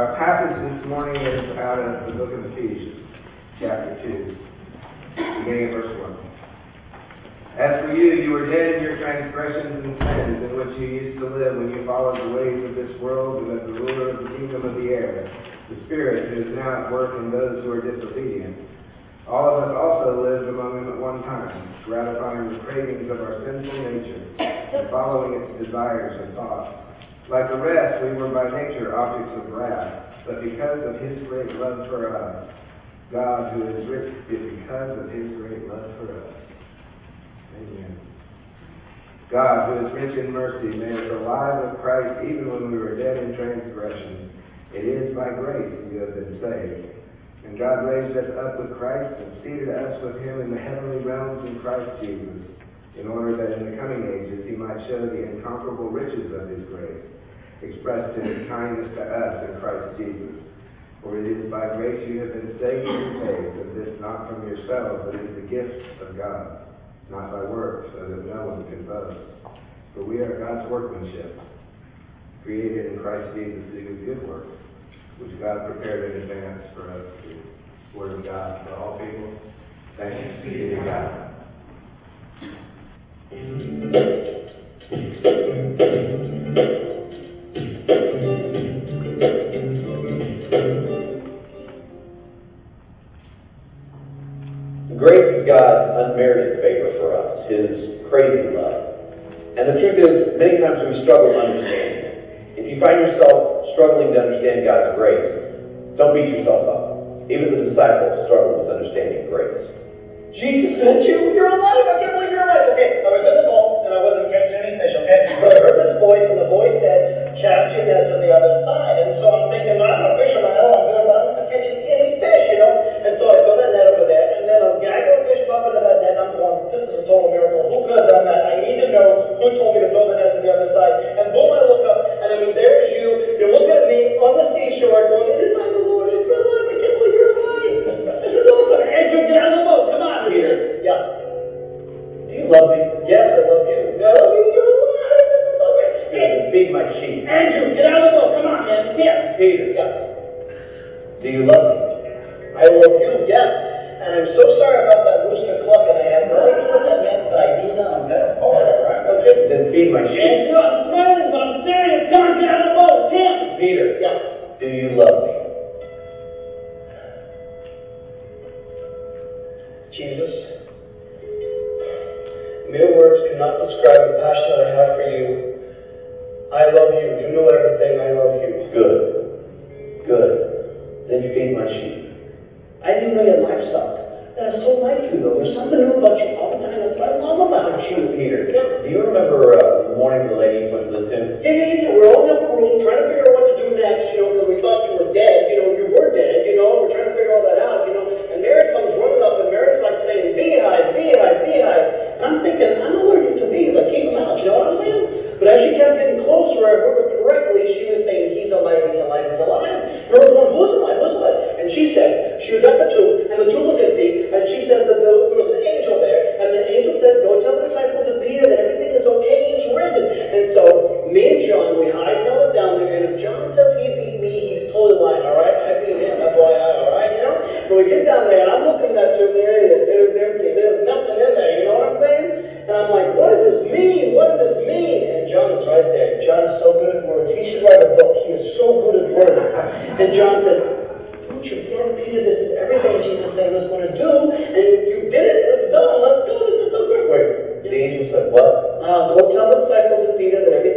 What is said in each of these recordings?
Our passage this morning is out of the book of Ephesians, chapter 2, beginning at verse 1. As for you, you were dead in your transgressions and sins in which you used to live when you followed the ways of this world and of the ruler of the kingdom of the air, the Spirit who is now at work in those who are disobedient. All of us also lived among them at one time, gratifying the cravings of our sinful nature and following its desires and thoughts. Like the rest, we were by nature objects of wrath, but because of his great love for us, God, who is rich, is because of his great love for us. Amen. God, who is rich in mercy, made us alive with Christ even when we were dead in transgression. It is by grace you have been saved. And God raised us up with Christ and seated us with him in the heavenly realms in Christ Jesus, in order that in the coming ages he might show the incomparable riches of his grace, expressed in his kindness to us in Christ Jesus. For it is by grace you have been saved through faith, and this not from yourselves, but is the gift of God not by works, so that no one can boast. For we are God's workmanship, created in Christ Jesus to do good works, which God prepared in advance for us to do. Word of God for all people. Thanks be to God. Grace is God's unmerited favor for us, His crazy love. And the truth is, many times we struggle to understand it. If you find yourself struggling to understand God's grace, don't beat yourself up. Even the disciples struggled with understanding grace. Jesus sent you? You're alive! I can't believe you're alive! Okay, I was in the boat and I wasn't catching any fish, okay? But I heard this voice and the voice said, cast your nets on the other side. And so I'm thinking, I'm a fisherman, I know I'm good, but I'm not catching any fish, you know? And so I throw that net over there and then I'm gaggle a fish up into that net. I'm going, this is a total miracle. Who could have done that? I need to know who told me to throw the net to the other side. And boom, I look up and I mean, there's you. You're looking at me on the seashore mere words cannot describe the passion that I have for you. I love you. You know everything. I love you. Good. Good. Then you feed my sheep. I didn't know you had livestock. That is so like you, though. There's something new about you all the time. That's what I love about you. Peter, Yeah. do you remember uh, the morning the lady went to the tomb? Yeah, yeah, yeah. We're all in a room trying to figure out what to do next, you know, because we thought you were dead. You know, you were dead, you know. We're trying to figure all that out, you know. And Mary comes running up, and Mary's like saying, beehive, beehive, beehive. I'm thinking, I'm allergic to bees. Like, keep them out. You know what I'm saying? But as she kept getting closer, I heard her correctly. She was saying, he's alive, he's alive, he's alive. And I was who's alive, who's alive? And she said, she was at the you get Peter? This is everything Jesus said was going to do. And you did it. It's done. Let's go. This is so good. Wait, the angel said what? Uh, go tell the disciples of Peter that everything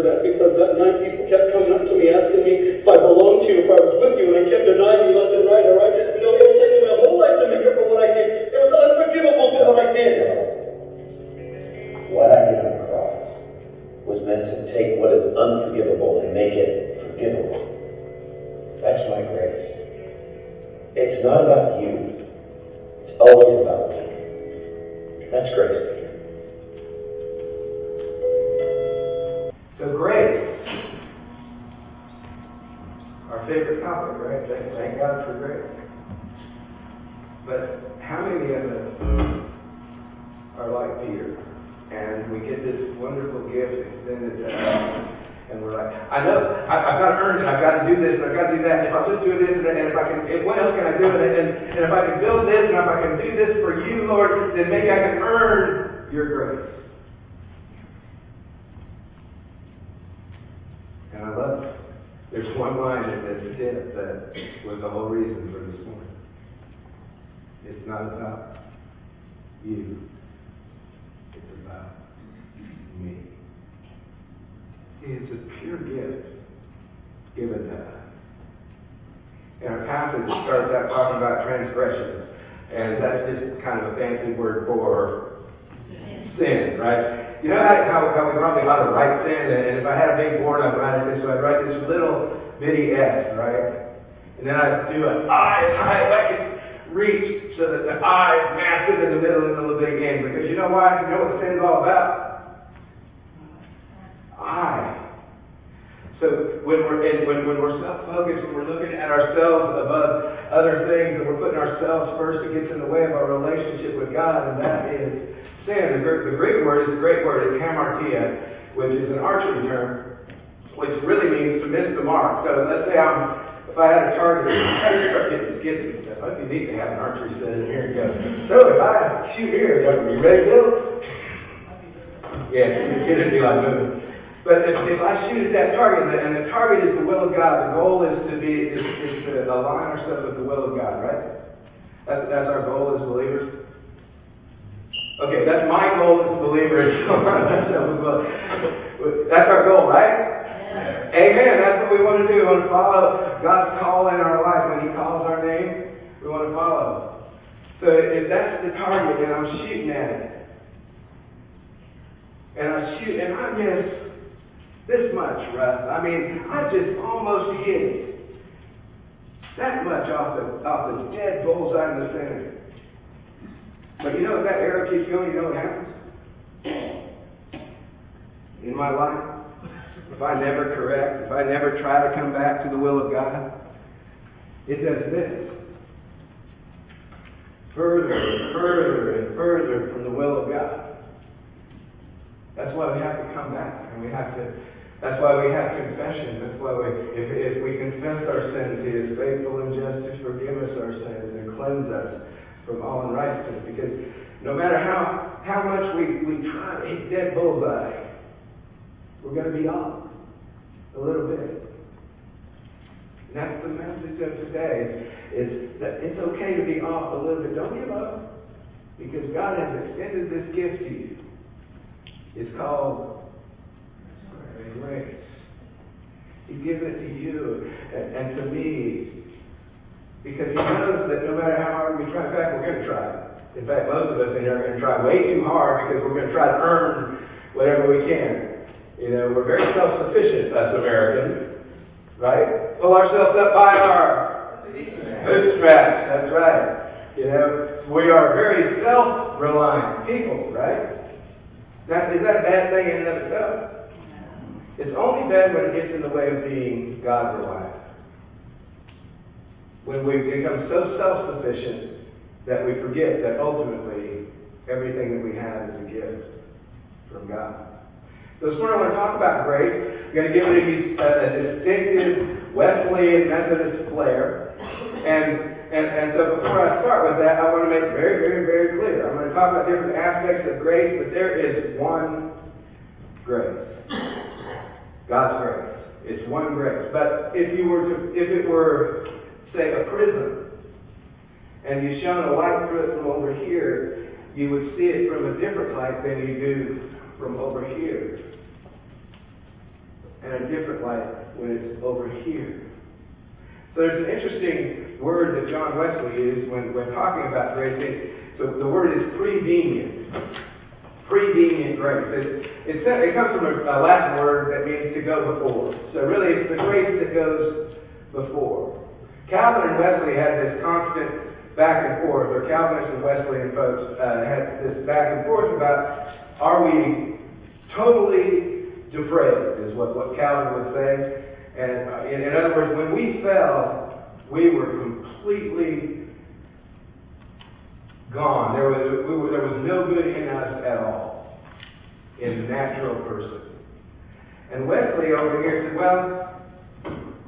deserve that because that night people kept coming up to me asking me if I belonged to you, if I was with you, and I kept denying you left and right, all right? You know, it was taking my whole life to make up for what I did. It was unforgivable what I did. What I did on the cross was meant to take what is unforgivable and make it forgivable. That's my grace. It's not about you. God for grace. But how many of us are like Peter? And we get this wonderful gift extended to us. And we're like, I know, I, I've got to earn it. I've got to do this, and I've got to do that. If I'll just do this, and, and if I can, if, what else can I do? And, and, and if I can build this, and if I can do this for you, Lord, then maybe I can earn your grace. And I love it. There's one line in this tip that was the whole reason for this morning. It's not about you. It's about me. It's a pure gift given to us. And our passage starts out talking about transgressions. And that's just kind of a fancy word for sin, right? You know how, how we probably ought to write sin, and if I had a big board, I'd write it this way. I'd write this little bitty S, right? And then I'd do an I high as I could reach so that the I is massive in the middle and the little big N. Because you know why? You know what sin's all about? I. So when we're in, when, when we're self-focused, when we're looking at ourselves above other things, and we're putting ourselves first, it gets in the way of our relationship with God, and that is sin. The, Greek- the Greek word is a great word, it's hamartia, which is an archery term, which really means to miss the mark. So let's say I'm, if I had a target, skippy stuff. That'd be neat to have an archery set in here and go. So if I shoot here, you ready, Bill? Yeah, it'd be like moving. But if, if I shoot at that target, and the target is the will of God, the goal is to be is, is to align ourselves with the will of God, right? That's that's our goal as believers. Okay, that's my goal as a believer. is to align ourselves with the will. That's our goal, right? Amen. That's what we want to do. We want to follow God's call in our life. When He calls our name, we want to follow. So if that's the target, and I'm shooting at it, and I shoot, and I miss this much, Russ. I mean, I just almost hit it. That much off the off the dead bullseye in the center. But you know, if that arrow keeps going, you know what happens? In my life, if I never correct, if I never try to come back to the will of God, it does this. Further and further and further from the will of God. That's why we have to come back and we have to that's why we have confession. That's why we if, if we confess our sins, He is faithful and just to forgive us our sins and cleanse us from all unrighteousness. Because no matter how how much we, we try to hit dead bullseye, we're gonna be off a little bit. And that's the message of today is that it's okay to be off a little bit. Don't give up. Because God has extended this gift to you. It's called grace. He's given it to you and, and to me because He knows that no matter how hard we try, in fact, we're going to try. In fact, most of us in here are going to try way too hard because we're going to try to earn whatever we can. You know, we're very self-sufficient, us Americans, right? Pull ourselves up by our bootstraps. That's right. You know, we are very self-reliant people, right? Now, is that a bad thing in and of itself? It's only bad when it gets in the way of being God reliant. When we become so self sufficient that we forget that ultimately everything that we have is a gift from God. So this morning I want to talk about grace. I'm going to give it a, uh, a distinctive Wesleyan Methodist flair. And, and, and so before I start with that, I want to make very, very, very clear. I'm going to talk about different aspects of grace, but there is one grace. God's grace. It's one grace. But if you were to, if it were, say, a prism, and you shone a light through it from over here, you would see it from a different light than you do from over here. And a different light when it's over here. So there's an interesting word that John Wesley used when, when talking about grace. So the word is prevenient. Prevenient grace. It, it, it comes from a, a Latin word that means to go before. So really it's the grace that goes before. Calvin and Wesley had this constant back and forth, or Calvinist and Wesleyan folks uh, had this back and forth about are we totally depraved, is what, what Calvin would say. And uh, in, in other words, when we fell, we were completely gone. There was, we were, there was no good in us at all, in the natural person. And Wesley over here said, well,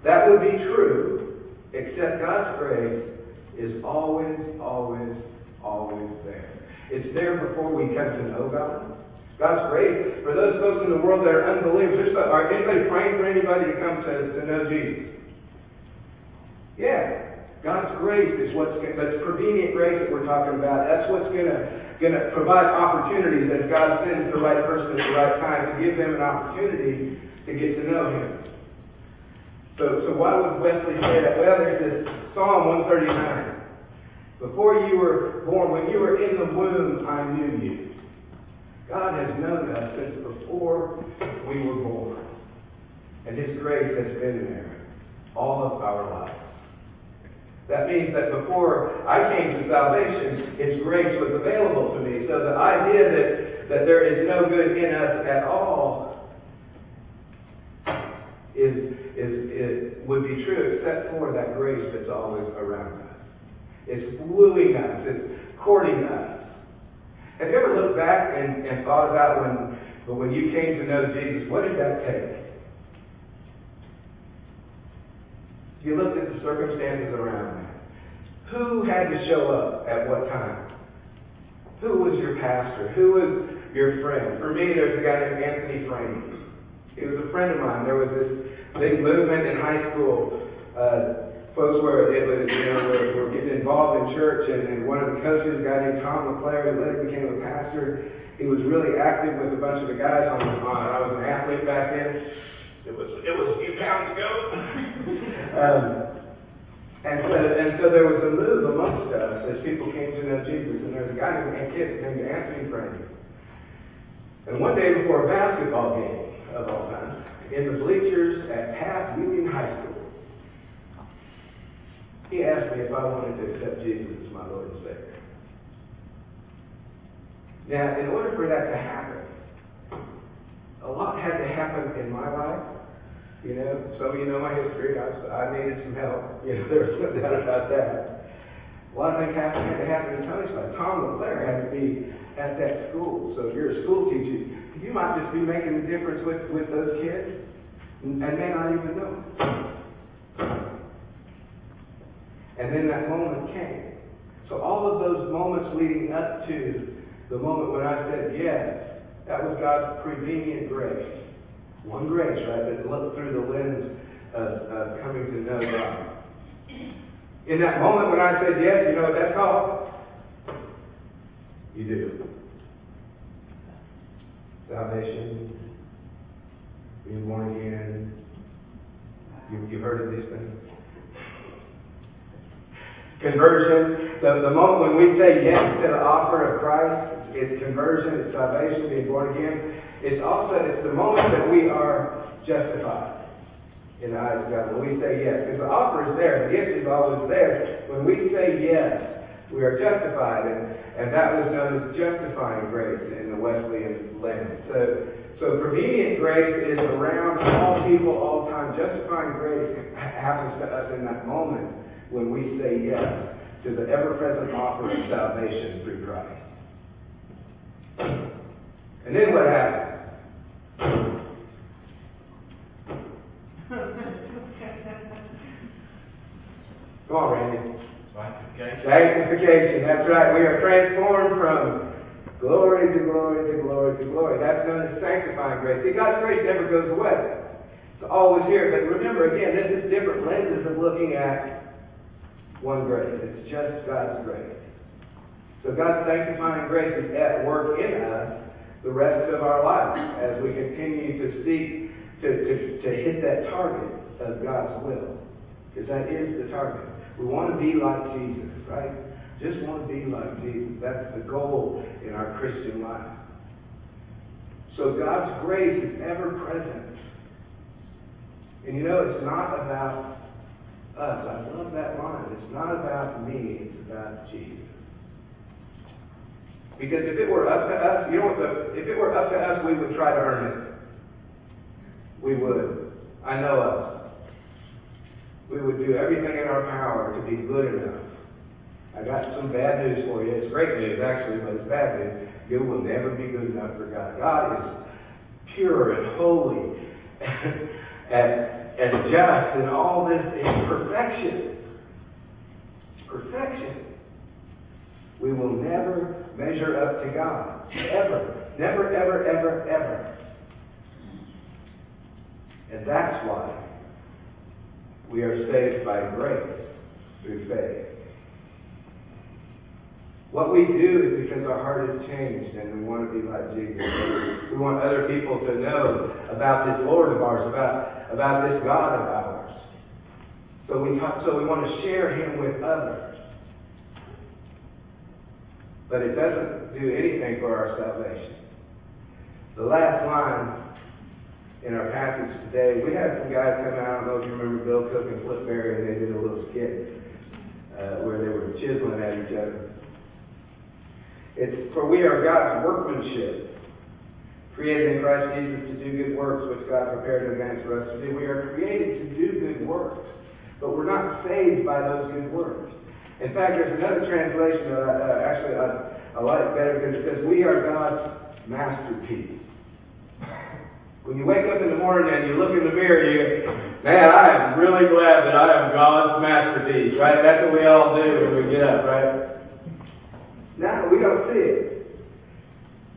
that would be true, except God's grace is always, always, always there. It's there before we come to know God. God's grace, for those folks in the world that are unbelievers, are anybody praying for anybody to come to, to know Jesus? Yeah. God's grace is what's going it's prevenient grace that we're talking about. That's what's gonna gonna provide opportunities as God sends the right person at the right time to give them an opportunity to get to know him. So so why would Wesley say that? Well, there's this Psalm 139. Before you were born, when you were in the womb, I knew you. God has known us since before we were born. And His grace has been there all of our lives. That means that before I came to salvation, His grace was available to me. So the idea that, that there is no good in us at all is, is, it would be true except for that grace that's always around us. It's wooing us. It's courting us. Have you ever looked back and, and thought about when, when you came to know Jesus, what did that take? You looked at the circumstances around that. Who had to show up at what time? Who was your pastor? Who was your friend? For me, there's a guy named Anthony Frame. He was a friend of mine. There was this big movement in high school. Uh, folks were, it was, you know, were, were getting involved in church, and, and one of the coaches, a guy named Tom LeClaire, who later became a pastor, he was really active with a bunch of the guys on, the on I was an athlete back then. It was, it was a few pounds ago. um, and so, and so there was a move amongst us as people came to know Jesus, and there was a guy named, kid named Anthony Frank. And one day before a basketball game of all time, in the bleachers at Taft Union High School, he asked me if I wanted to accept Jesus as my Lord and Savior. Now, in order for that to happen, a lot had to happen in my life. You know, some of you know my history. I, I needed some help. You know, there's no doubt about that. A lot of things to, had to happen in Tony's life. Tom LeClaire had to be at that school. So if you're a school teacher, you might just be making a difference with, with those kids and may not even know. And then that moment came. So all of those moments leading up to the moment when I said yes, that was God's prevenient grace. One grace, right, that looked through the lens of, of coming to know God. In that moment when I said yes, you know what that's called? You do. Salvation, being born again. You, you've heard of these things? Conversion, the, the moment when we say yes to the offer of Christ, it's conversion, it's salvation, being born again. It's also, it's the moment that we are justified in the eyes of God. When we say yes. Because the offer is there, the gift is always there. When we say yes, we are justified. And, and that was known as justifying grace in the Wesleyan lens. So, so prevenient grace is around all people, all time. Justifying grace happens to us in that moment when we say yes to the ever-present offer of salvation through Christ. And then what happens? Come on, Randy. Sanctification. Sanctification. That's right. We are transformed from glory to glory to glory to glory. That's known as sanctifying grace. See, God's grace never goes away. It's always here. But remember, again, this is different lenses of looking at one grace. It's just God's grace. So God's sanctifying grace is at work in us the rest of our lives as we continue to seek to, to, to hit that target of God's will. Because that is the target. We want to be like Jesus, right? Just want to be like Jesus. That's the goal in our Christian life. So God's grace is ever present. And you know, it's not about us. I love that line. It's not about me, it's about Jesus. Because if it were up to us, you know what the, if it were up to us, we would try to earn it. We would. I know us. We would do everything in our power to be good enough. I got some bad news for you. It's great news, actually, but it's bad news. You will never be good enough for God. God is pure and holy and, and just and all this is perfection. Perfection. We will never measure up to God. Ever. Never, ever, ever, ever. And that's why we are saved by grace through faith. What we do is because our heart has changed and we want to be like Jesus. We want other people to know about this Lord of ours, about, about this God of ours. So we so we want to share Him with others. But it doesn't do anything for our salvation. The last line in our passage today, we had some guys come out. I don't know if you remember Bill Cook and Flip Berry, and they did a little skit uh, where they were chiseling at each other. It's for we are God's workmanship, created in Christ Jesus to do good works, which God prepared in advance for us to do. We are created to do good works, but we're not saved by those good works. In fact, there's another translation that I, uh, actually I, I like better because it says, "We are God's masterpiece." When you wake up in the morning and you look in the mirror, you man, I am really glad that I am God's masterpiece, right? That's what we all do when we get up, right? No, we don't see it.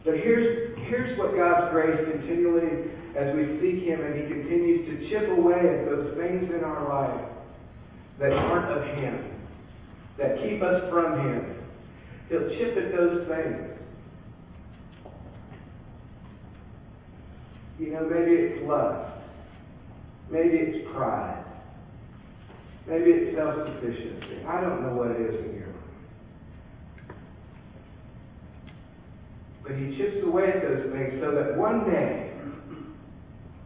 But here's, here's what God's grace continually, as we seek Him and He continues to chip away at those things in our life that aren't of Him, that keep us from Him. He'll chip at those things. You know, maybe it's lust. Maybe it's pride. Maybe it's self-sufficiency. I don't know what it is in your life. But he chips away at those things so that one day,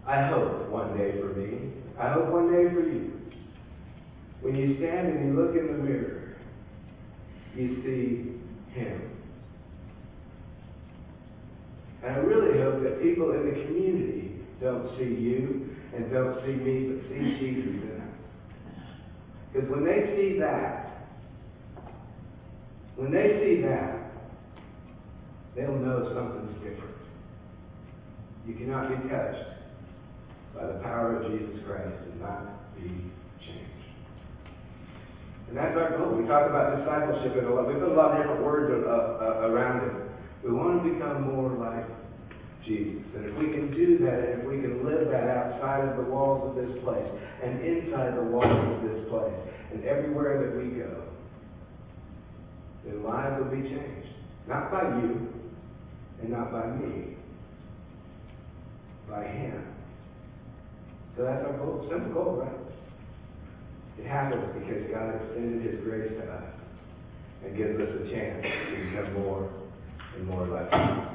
I hope one day for me, I hope one day for you, when you stand and you look in the mirror, you see him. And I really hope that people in the community don't see you and don't see me, but see Jesus in us. Because when they see that, when they see that, they'll know something's different. You cannot be touched by the power of Jesus Christ and not be. And that's our goal. We talk about discipleship in a lot. We put a lot of different words uh, uh, around it. We want to become more like Jesus. And if we can do that, and if we can live that outside of the walls of this place, and inside the walls of this place, and everywhere that we go, then lives will be changed. Not by you, and not by me, by Him. So that's our goal. Simple goal, right? It happens because God extended His grace to us and gives us a chance to become more and more like Him.